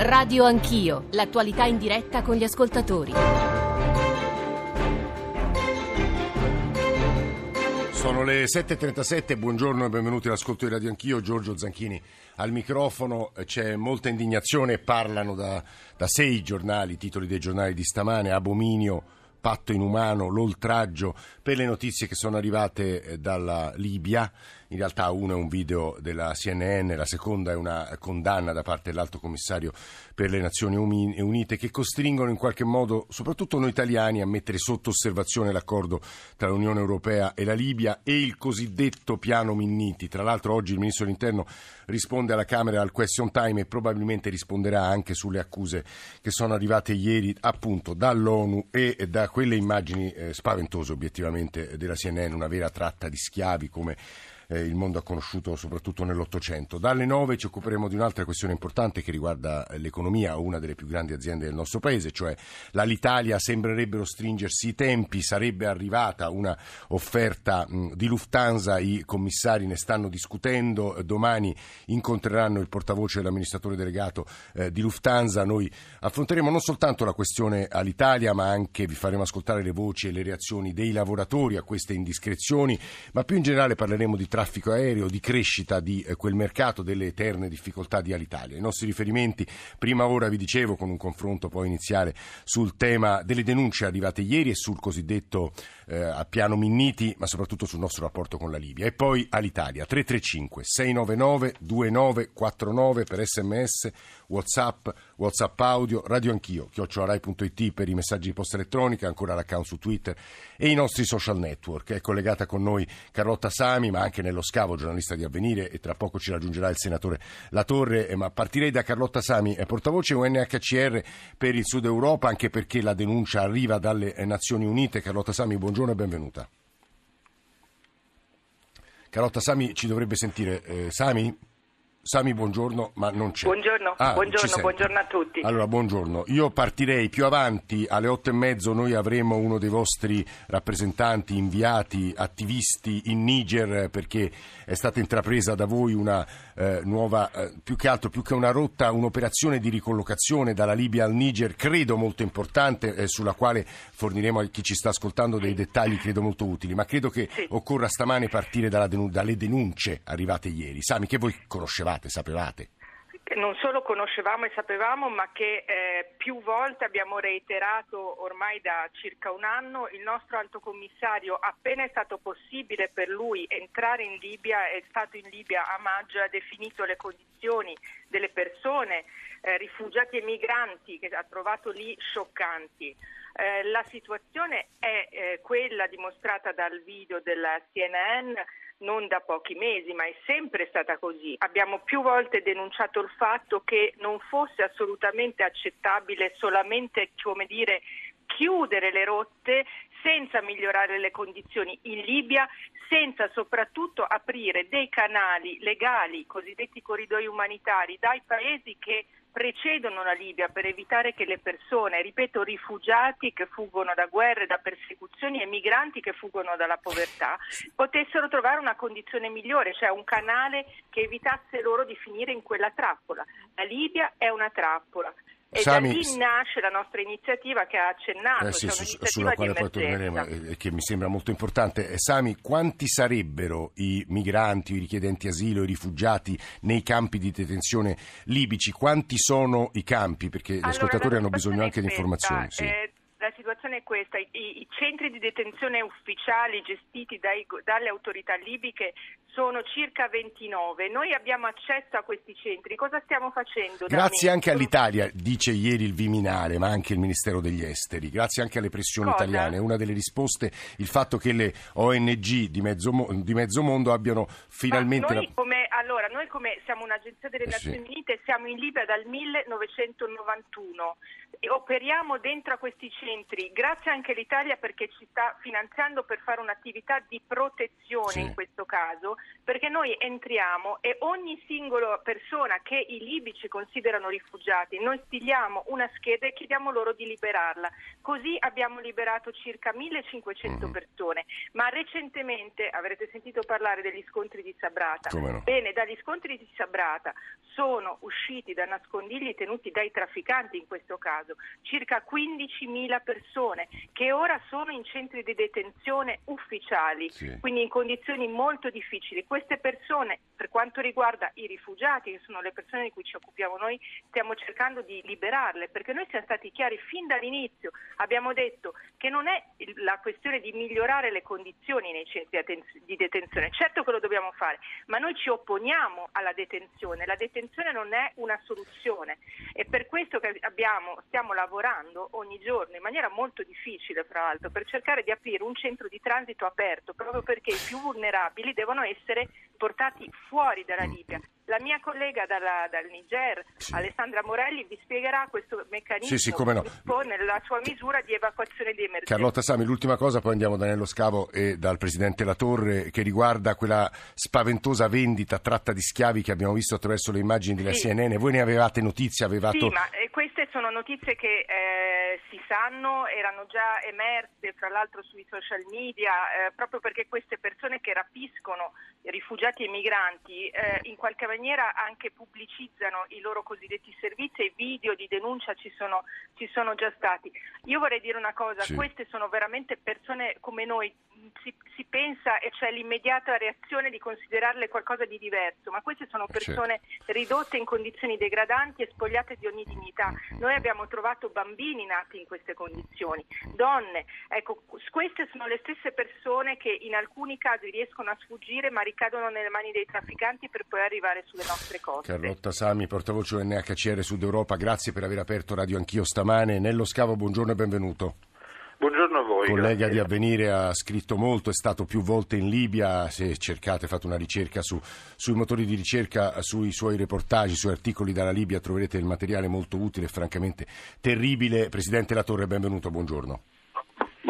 Radio Anch'io, l'attualità in diretta con gli ascoltatori. Sono le 7.37, buongiorno e benvenuti all'ascolto di Radio Anch'io, Giorgio Zanchini al microfono, c'è molta indignazione, parlano da, da sei giornali, titoli dei giornali di stamane, abominio patto inumano, l'oltraggio per le notizie che sono arrivate eh, dalla Libia. In realtà uno è un video della CNN, la seconda è una condanna da parte dell'Alto Commissario per le Nazioni Unite che costringono in qualche modo, soprattutto noi italiani, a mettere sotto osservazione l'accordo tra l'Unione Europea e la Libia e il cosiddetto piano Minniti. Tra l'altro oggi il Ministro dell'Interno risponde alla Camera al question time e probabilmente risponderà anche sulle accuse che sono arrivate ieri appunto dall'ONU e da quelle immagini eh, spaventose obiettivamente della CNN, una vera tratta di schiavi come eh, il mondo ha conosciuto soprattutto nell'Ottocento. Dalle nove ci occuperemo di un'altra questione importante che riguarda l'economia, una delle più grandi aziende del nostro paese, cioè l'Alitalia sembrerebbero stringersi i tempi, sarebbe arrivata una offerta mh, di Lufthansa, i commissari ne stanno discutendo, domani incontreranno il portavoce dell'amministratore delegato eh, di Lufthansa, noi affronteremo non soltanto la questione all'Italia ma anche vi faremo ascoltare le voci e le reazioni dei lavoratori a queste indiscrezioni, ma più in generale parleremo di traffico aereo, di crescita di eh, quel mercato, delle eterne difficoltà di Alitalia. I nostri riferimenti, prima ora vi dicevo, con un confronto poi iniziale sul tema delle denunce arrivate ieri e sul cosiddetto eh, piano Minniti, ma soprattutto sul nostro rapporto con la Libia. E poi all'Italia, 335 699 2949 per sms, whatsapp, whatsapp audio, radio anch'io, chiocciolarai.it per i messaggi di posta elettronica, ancora l'account su Twitter e i nostri social network. È collegata con noi Carlotta Sami, ma anche nello scavo, giornalista di Avvenire, e tra poco ci raggiungerà il senatore Latorre. Ma partirei da Carlotta Sami, portavoce UNHCR per il Sud Europa, anche perché la denuncia arriva dalle Nazioni Unite. Carlotta Sami, buongiorno e benvenuta. Carlotta Sami ci dovrebbe sentire. Eh, Sami? Sami, buongiorno, ma non c'è. Buongiorno, ah, buongiorno, buongiorno, a tutti. Allora, buongiorno. Io partirei più avanti, alle otto e mezzo noi avremo uno dei vostri rappresentanti, inviati, attivisti in Niger, perché è stata intrapresa da voi una eh, nuova, eh, più che altro, più che una rotta, un'operazione di ricollocazione dalla Libia al Niger, credo molto importante, eh, sulla quale forniremo a chi ci sta ascoltando dei dettagli, credo molto utili, ma credo che sì. occorra stamane partire denun- dalle denunce arrivate ieri. Sami, che voi conoscevate? Sapevate? Non solo conoscevamo e sapevamo, ma che eh, più volte abbiamo reiterato ormai da circa un anno il nostro alto commissario, appena è stato possibile per lui entrare in Libia, è stato in Libia a maggio, ha definito le condizioni delle persone, eh, rifugiati e migranti che ha trovato lì scioccanti. Eh, la situazione è eh, quella dimostrata dal video della CNN non da pochi mesi, ma è sempre stata così. Abbiamo più volte denunciato il fatto che non fosse assolutamente accettabile solamente, come dire, chiudere le rotte senza migliorare le condizioni in Libia, senza soprattutto aprire dei canali legali, cosiddetti corridoi umanitari, dai paesi che precedono la Libia per evitare che le persone, ripeto, rifugiati che fuggono da guerre, da persecuzioni e migranti che fuggono dalla povertà, potessero trovare una condizione migliore, cioè un canale che evitasse loro di finire in quella trappola. La Libia è una trappola. E Sami, da lì nasce la nostra iniziativa che ha accennato, eh sì, cioè su, sulla quale poi torneremo e che mi sembra molto importante. Eh, Sami, quanti sarebbero i migranti, i richiedenti asilo, i rifugiati nei campi di detenzione libici? Quanti sono i campi? Perché allora, gli ascoltatori hanno bisogno anche di informazioni. Sì. Eh, situazione è questa, I, i, centri di detenzione ufficiali gestiti dai, dalle autorità libiche sono circa 29, noi abbiamo accesso a questi centri, cosa stiamo facendo? Grazie anche all'Italia, dice ieri il Viminale, ma anche il Ministero degli Esteri, grazie anche alle pressioni cosa? italiane, una delle risposte il fatto che le ONG di mezzo, di mezzo mondo abbiano finalmente... Noi come, allora, noi come siamo un'agenzia delle eh Nazioni sì. Unite siamo in Libia dal 1991 e operiamo dentro a questi centri, grazie anche all'Italia perché ci sta finanziando per fare un'attività di protezione sì. in questo caso, perché noi entriamo e ogni singola persona che i libici considerano rifugiati, noi stiliamo una scheda e chiediamo loro di liberarla. Così abbiamo liberato circa 1500 mm. persone, ma recentemente avrete sentito parlare degli scontri di Sabrata. No? Bene, dagli scontri di Sabrata sono usciti da nascondigli tenuti dai trafficanti in questo caso circa 15.000 persone che ora sono in centri di detenzione ufficiali, sì. quindi in condizioni molto difficili. Queste persone, per quanto riguarda i rifugiati, che sono le persone di cui ci occupiamo noi, stiamo cercando di liberarle perché noi siamo stati chiari fin dall'inizio, abbiamo detto che non è la questione di migliorare le condizioni nei centri di detenzione, certo che lo dobbiamo fare, ma noi ci opponiamo alla detenzione, la detenzione non è una soluzione. E per questo che abbiamo, stiamo lavorando ogni giorno in maniera molto difficile, fra l'altro, per cercare di aprire un centro di transito aperto, proprio perché i più vulnerabili devono essere portati fuori dalla Libia. La mia collega dalla, dal Niger, sì. Alessandra Morelli, vi spiegherà questo meccanismo sì, sì, come no. nella sua misura di evacuazione di emergenza. Carlotta Sami, l'ultima cosa, poi andiamo da Nello Scavo e dal Presidente La Torre, che riguarda quella spaventosa vendita, tratta di schiavi che abbiamo visto attraverso le immagini della. CNN. Voi ne avevate notizia? Avevate... Sì, ma eh, queste sono notizie che eh, si sanno, erano già emerse, fra l'altro sui social media, eh, proprio perché queste persone che rapiscono rifugiati e migranti eh, in qualche maniera anche pubblicizzano i loro cosiddetti servizi e video di denuncia ci sono, ci sono già stati. Io vorrei dire una cosa, sì. queste sono veramente persone come noi, si, si, pensa e c'è l'immediata reazione di considerarle qualcosa di diverso, ma queste sono persone certo. ridotte in condizioni degradanti e spogliate di ogni dignità. Noi abbiamo trovato bambini nati in queste condizioni, donne, ecco, queste sono le stesse persone che in alcuni casi riescono a sfuggire ma ricadono nelle mani dei trafficanti per poi arrivare sulle nostre coste. Carlotta Sami, portavoce UNHCR Sud Europa, grazie per aver aperto Radio Anch'io stamane. Nello Scavo, buongiorno e benvenuto. Buongiorno a voi. Collega grazie. di Avvenire ha scritto molto, è stato più volte in Libia, se cercate, fate una ricerca su, sui motori di ricerca, sui suoi reportaggi, sui articoli dalla Libia, troverete il materiale molto utile e francamente terribile. Presidente La Torre, benvenuto, buongiorno.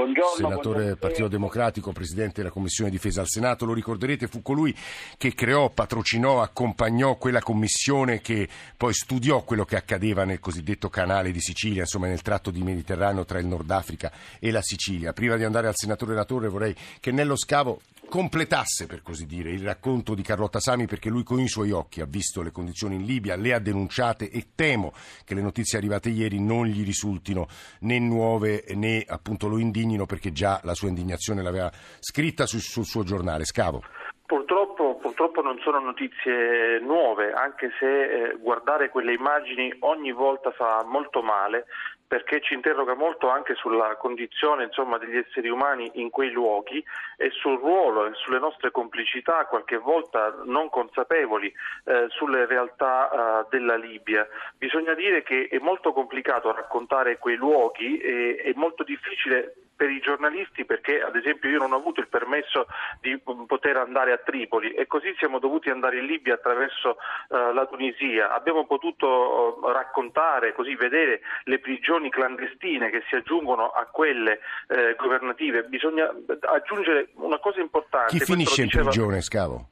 Buongiorno, senatore buongiorno. del Partito Democratico, presidente della Commissione Difesa al Senato. Lo ricorderete, fu colui che creò, patrocinò, accompagnò quella commissione che poi studiò quello che accadeva nel cosiddetto canale di Sicilia, insomma nel tratto di Mediterraneo tra il Nord Africa e la Sicilia. Prima di andare al senatore La Torre vorrei che Nello Scavo completasse, per così dire, il racconto di Carlotta Sami perché lui con i suoi occhi ha visto le condizioni in Libia, le ha denunciate e temo che le notizie arrivate ieri non gli risultino né nuove né appunto lo indignino perché già la sua indignazione l'aveva scritta sul, sul suo giornale. Scavo. Purtroppo, purtroppo, non sono notizie nuove, anche se eh, guardare quelle immagini ogni volta fa molto male, perché ci interroga molto anche sulla condizione insomma, degli esseri umani in quei luoghi e sul ruolo e sulle nostre complicità, qualche volta non consapevoli, eh, sulle realtà eh, della Libia. Bisogna dire che è molto complicato raccontare quei luoghi e è molto difficile per i giornalisti perché ad esempio io non ho avuto il permesso di poter andare a Tripoli e così siamo dovuti andare in Libia attraverso uh, la Tunisia. Abbiamo potuto uh, raccontare, così vedere le prigioni clandestine che si aggiungono a quelle uh, governative. Bisogna aggiungere una cosa importante. Chi finisce in prigione, Scavo?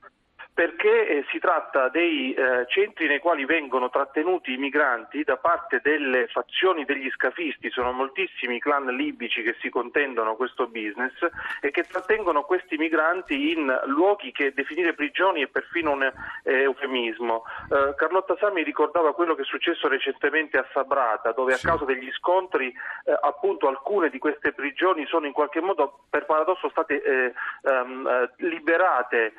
Perché eh, si tratta dei eh, centri nei quali vengono trattenuti i migranti da parte delle fazioni degli scafisti, sono moltissimi clan libici che si contendono questo business e che trattengono questi migranti in luoghi che definire prigioni è perfino un eh, eufemismo. Eh, Carlotta Sami ricordava quello che è successo recentemente a Sabrata, dove a causa degli scontri eh, appunto alcune di queste prigioni sono in qualche modo per paradosso state um, liberate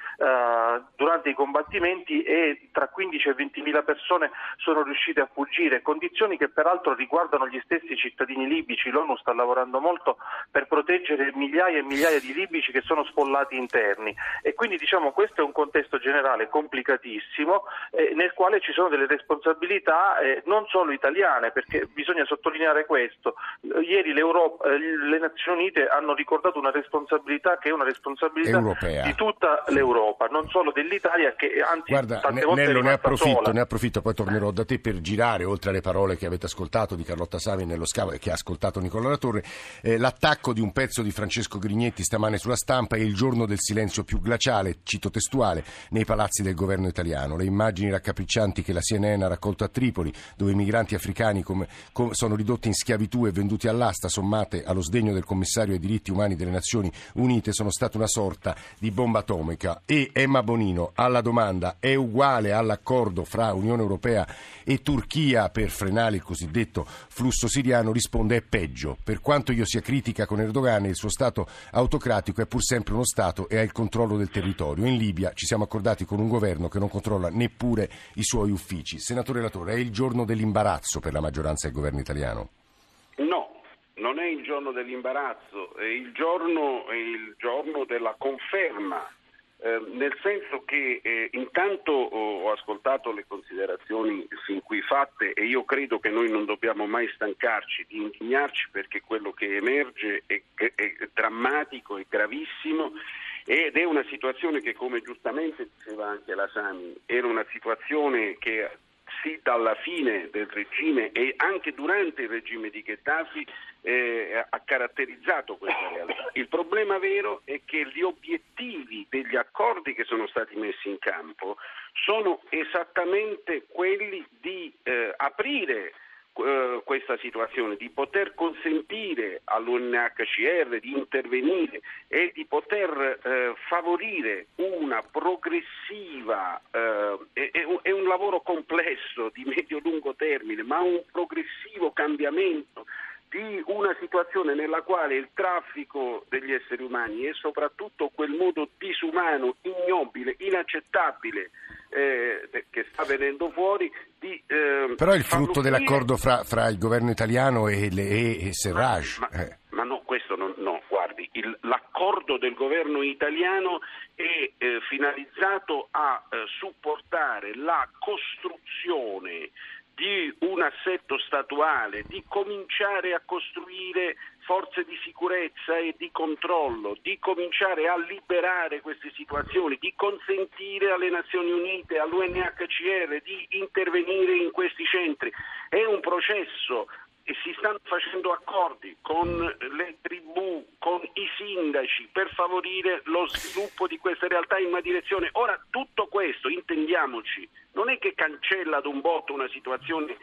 durante i combattimenti e tra 15 e 20 mila persone sono riuscite a fuggire, condizioni che peraltro riguardano gli stessi cittadini libici. L'ONU sta lavorando molto per proteggere migliaia e migliaia di libici che sono sfollati interni e quindi diciamo questo è un contesto generale complicatissimo eh, nel quale ci sono delle responsabilità eh, non solo italiane perché bisogna sottolineare questo. Ieri eh, le Nazioni Unite hanno ricordato una responsabilità che è una responsabilità Europea. di tutta l'Europa, non solo dell'Italia l'Italia che anzi Guarda, tante volte Nello, ne approfitto, ne approfitto, poi tornerò da te per girare, oltre alle parole che avete ascoltato di Carlotta Savi nello scavo e che ha ascoltato Nicola Latorre, eh, l'attacco di un pezzo di Francesco Grignetti stamane sulla stampa è il giorno del silenzio più glaciale, cito testuale, nei palazzi del governo italiano. Le immagini raccapriccianti che la CNN ha raccolto a Tripoli, dove i migranti africani come, come, sono ridotti in schiavitù e venduti all'asta, sommate allo sdegno del commissario ai diritti umani delle Nazioni Unite, sono state una sorta di bomba atomica. E Emma Bonino, alla domanda è uguale all'accordo fra Unione Europea e Turchia per frenare il cosiddetto flusso siriano, risponde è peggio. Per quanto io sia critica con Erdogan, il suo Stato autocratico è pur sempre uno Stato e ha il controllo del territorio. In Libia ci siamo accordati con un governo che non controlla neppure i suoi uffici. Senatore Latore, è il giorno dell'imbarazzo per la maggioranza del governo italiano? No, non è il giorno dell'imbarazzo, è il giorno, è il giorno della conferma, eh, nel senso che eh, intanto oh, ho ascoltato le considerazioni fin qui fatte e io credo che noi non dobbiamo mai stancarci di indignarci perché quello che emerge è, è drammatico, è gravissimo ed è una situazione che come giustamente diceva anche la Sami, era una situazione che sì dalla fine del regime e anche durante il regime di Gheddafi eh, ha caratterizzato questa realtà. Il problema vero è che gli obiettivi degli accordi che sono stati messi in campo sono esattamente quelli di eh, aprire eh, questa situazione, di poter consentire all'UNHCR di intervenire e di poter eh, favorire una progressiva, eh, è, è, un lavoro complesso di medio-lungo termine, ma un progressivo cambiamento di una situazione nella quale il traffico degli esseri umani e soprattutto quel modo disumano, ignobile, inaccettabile eh, che sta venendo fuori di, eh, Però è il frutto dell'accordo fra, fra, il governo italiano e, le, e, e Serraj. Ma, eh. ma, no, questo non, no, guardi, il, l'accordo del governo italiano è eh, finalizzato a eh, supportare la costruzione di un assetto statuale, di cominciare a costruire forze di sicurezza e di controllo, di cominciare a liberare queste situazioni, di consentire alle Nazioni Unite, all'UNHCR di intervenire in questi centri. È un processo si stanno facendo accordi con le tribù, con i sindaci per favorire lo sviluppo di queste realtà in una direzione. Ora tutto questo, intendiamoci, non è che cancella ad un botto una situazione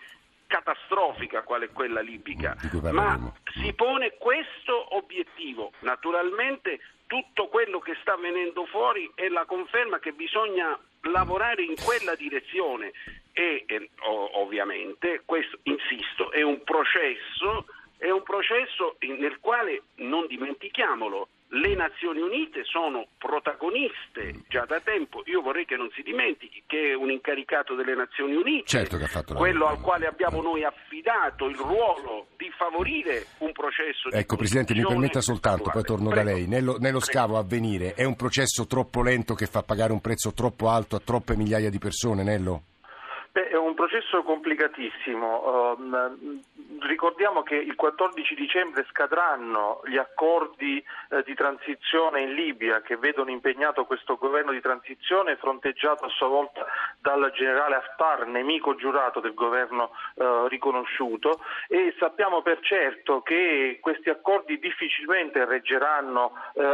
catastrofica quale quella libica, ma si pone questo obiettivo. Naturalmente tutto quello che sta venendo fuori è la conferma che bisogna lavorare in quella direzione e eh, ovviamente questo, insisto, è un processo, è un processo nel quale, non dimentichiamolo, le Nazioni Unite sono protagoniste già da tempo. Io vorrei che non si dimentichi che è un incaricato delle Nazioni Unite, certo quello al quale abbiamo noi affidato il ruolo di favorire un processo di Ecco, Presidente, mi permetta soltanto, poi torno Prego. da lei. Nello, nello scavo a venire è un processo troppo lento che fa pagare un prezzo troppo alto a troppe migliaia di persone, Nello? Beh, è un processo complicatissimo. Uh, ricordiamo che il 14 dicembre scadranno gli accordi uh, di transizione in Libia che vedono impegnato questo governo di transizione fronteggiato a sua volta dal generale Haftar, nemico giurato del governo uh, riconosciuto e sappiamo per certo che questi accordi difficilmente reggeranno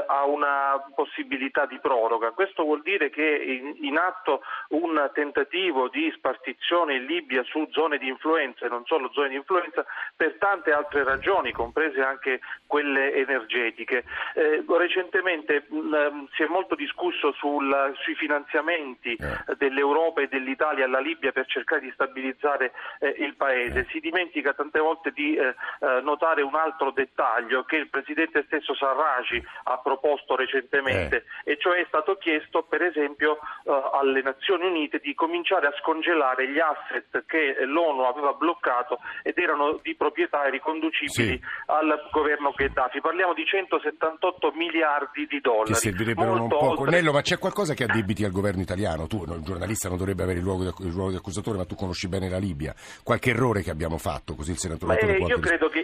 a una possibilità di proroga. Questo vuol dire che in, in atto un tentativo di spartire ripartizione in Libia su zone di influenza e non solo zone di influenza per tante altre ragioni, comprese anche quelle energetiche. Eh, recentemente mh, mm, si è molto discusso sul, sui finanziamenti eh. dell'Europa e dell'Italia alla Libia per cercare di stabilizzare eh, il paese. Si dimentica tante volte di eh, eh, notare un altro dettaglio che il presidente stesso Sarraci ha proposto recentemente eh. e cioè è stato chiesto per esempio alle Nazioni Unite di cominciare a scongelare recuperare gli asset che l'ONU aveva bloccato ed erano di proprietà riconducibili sì. al governo Gheddafi. Parliamo di 178 miliardi di dollari. Che servirebbero un poco. Oltre... Nello, ma c'è qualcosa che addebiti al governo italiano? Tu, il giornalista, non dovrebbe avere il ruolo, di, accusatore, ma tu conosci bene la Libia. Qualche errore che abbiamo fatto, così il senatore Beh, Io credo che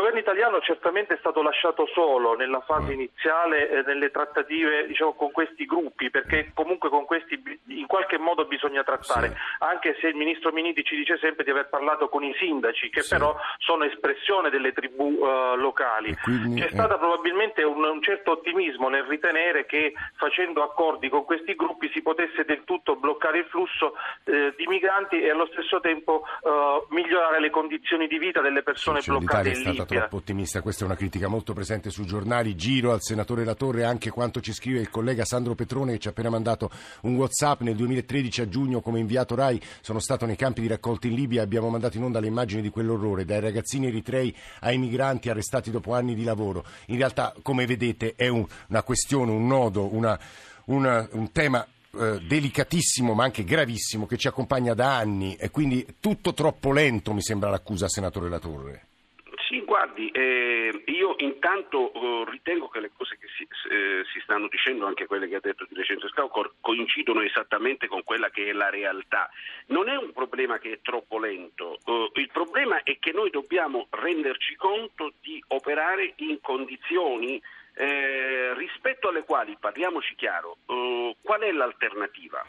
governo italiano certamente è stato lasciato solo nella fase mm. iniziale, eh, nelle trattative diciamo, con questi gruppi, perché comunque con questi in qualche modo bisogna trattare, sì. anche se il ministro Miniti ci dice sempre di aver parlato con i sindaci, che sì. però sono espressione delle tribù uh, locali. Quindi, C'è eh... stato probabilmente un, un, certo ottimismo nel ritenere che facendo accordi con questi gruppi si potesse del tutto bloccare il flusso eh, di migranti e allo stesso tempo uh, migliorare le condizioni di vita delle persone sì, bloccate Libia. Troppo ottimista, questa è una critica molto presente sui giornali. Giro al senatore La Torre anche quanto ci scrive il collega Sandro Petrone che ci ha appena mandato un WhatsApp. Nel 2013 a giugno come inviato RAI sono stato nei campi di raccolta in Libia e abbiamo mandato in onda le immagini di quell'orrore, dai ragazzini eritrei ai migranti arrestati dopo anni di lavoro. In realtà, come vedete, è un, una questione, un nodo, una, una, un tema eh, delicatissimo ma anche gravissimo che ci accompagna da anni e quindi tutto troppo lento mi sembra l'accusa senatore Latorre. Guardi, eh, io intanto eh, ritengo che le cose che si, eh, si, stanno dicendo, anche quelle che ha detto di recente Scavo, coincidono esattamente con quella che è la realtà. Non è un problema che è troppo lento, eh, il problema è che noi dobbiamo renderci conto di operare in condizioni eh, rispetto alle quali, parliamoci chiaro, qual è l'alternativa?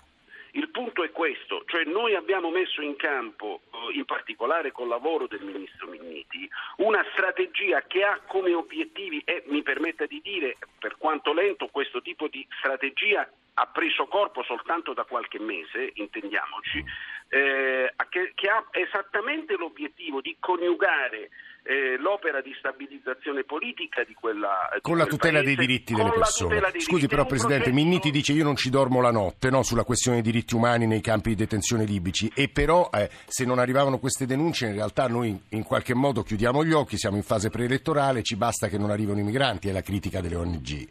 Il punto è questo, cioè noi abbiamo messo in campo, eh, in particolare col lavoro del Ministro Minniti, una strategia che ha come obiettivi, e mi permetta di dire, per quanto lento, questo tipo di strategia ha preso corpo soltanto da qualche mese, intendiamoci, eh, che, che ha esattamente l'obiettivo di coniugare eh, l'opera di stabilizzazione politica di quella di con la tutela paese, dei diritti delle persone. Scusi però Presidente, processo... Minniti dice io non ci dormo la notte no, sulla questione dei diritti umani nei campi di detenzione libici e però eh, se non arrivavano queste denunce in realtà noi in qualche modo chiudiamo gli occhi, siamo in fase preelettorale, ci basta che non arrivino i migranti, è la critica delle ONG.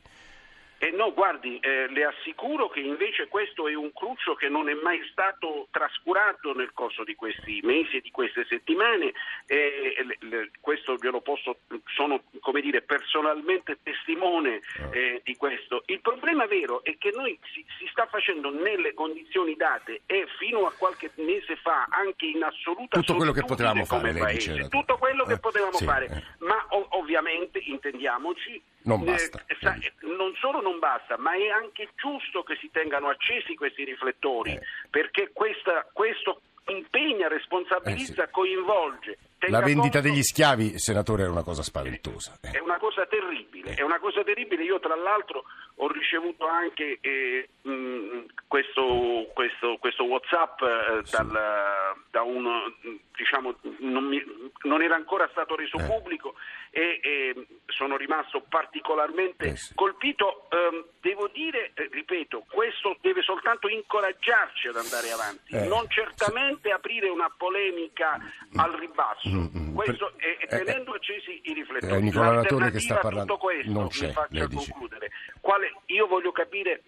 Eh no, guardi, eh, le assicuro che invece questo è un cruccio che non è mai stato trascurato nel corso di questi mesi e di queste settimane. Eh, le, le, questo glielo posso, sono come dire, personalmente testimone ah. eh, di questo. Il problema vero è che noi si, si, sta facendo nelle condizioni date e fino a qualche mese fa anche in assoluta tutto quello che potevamo fare, paese, tutto quello che eh, potevamo sì, fare, eh. ma ov- ovviamente intendiamoci non basta. Sa, non solo non basta, ma è anche giusto che si tengano accesi questi riflettori, eh. perché questa, questo impegna, responsabilizza, eh sì. coinvolge. La vendita degli schiavi, senatore, è una cosa spaventosa. Eh. È una cosa terribile, è una cosa terribile. Io tra l'altro ho ricevuto anche eh, mh, questo, questo, questo, WhatsApp eh, sì. dal, da uno, diciamo, non, mi, non, era ancora stato reso eh. pubblico e, e, sono rimasto particolarmente eh sì. colpito. Um, devo dire, eh, ripeto, questo deve soltanto incoraggiarci ad andare avanti, eh. non certamente aprire una polemica mm. al ribasso, mm, mm. questo è, è eh, tenendo accesi i riflettori. Eh, Nicola Latore che sta parlando, tutto questo, non c'è, mi faccia concludere. Quale, io voglio capire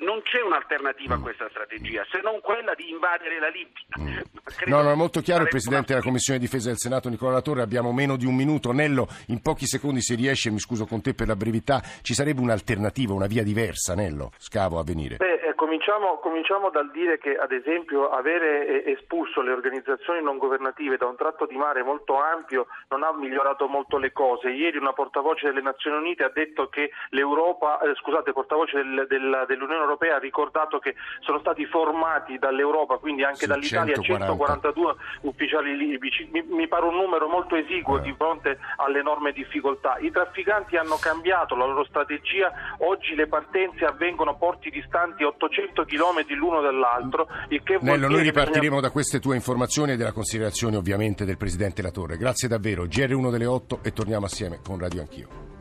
non c'è un'alternativa a questa strategia se non quella di invadere la Libia. No, no, è molto chiaro il Presidente della Commissione Difesa del Senato Nicola Latorre, abbiamo meno di un minuto. Nello, in pochi secondi se riesce, mi scuso con te per la brevità, ci sarebbe un'alternativa, una via diversa, Nello, scavo a venire. Beh, eh, cominciamo, cominciamo, dal dire che ad esempio avere eh, espulso le organizzazioni non governative da un tratto di mare molto ampio non ha migliorato molto le cose. Ieri una portavoce delle Nazioni Unite ha detto che l'Europa, eh, scusate, portavoce del, del, dell'Unione Europea ha ricordato che sono stati formati dall'Europa, quindi anche sì, dall'Italia, 140. 142 ufficiali libici. Mi, mi, pare un numero molto esiguo eh. di fronte alle enormi difficoltà. I trafficanti hanno cambiato la loro strategia, oggi le partenze avvengono a porti distanti 800 km l'uno dall'altro. Il che Nello, noi ripartiremo bisogna... da queste tue informazioni e della considerazione ovviamente del Presidente Latorre. Grazie davvero. GR1 delle 8 e torniamo assieme con Radio Anch'io.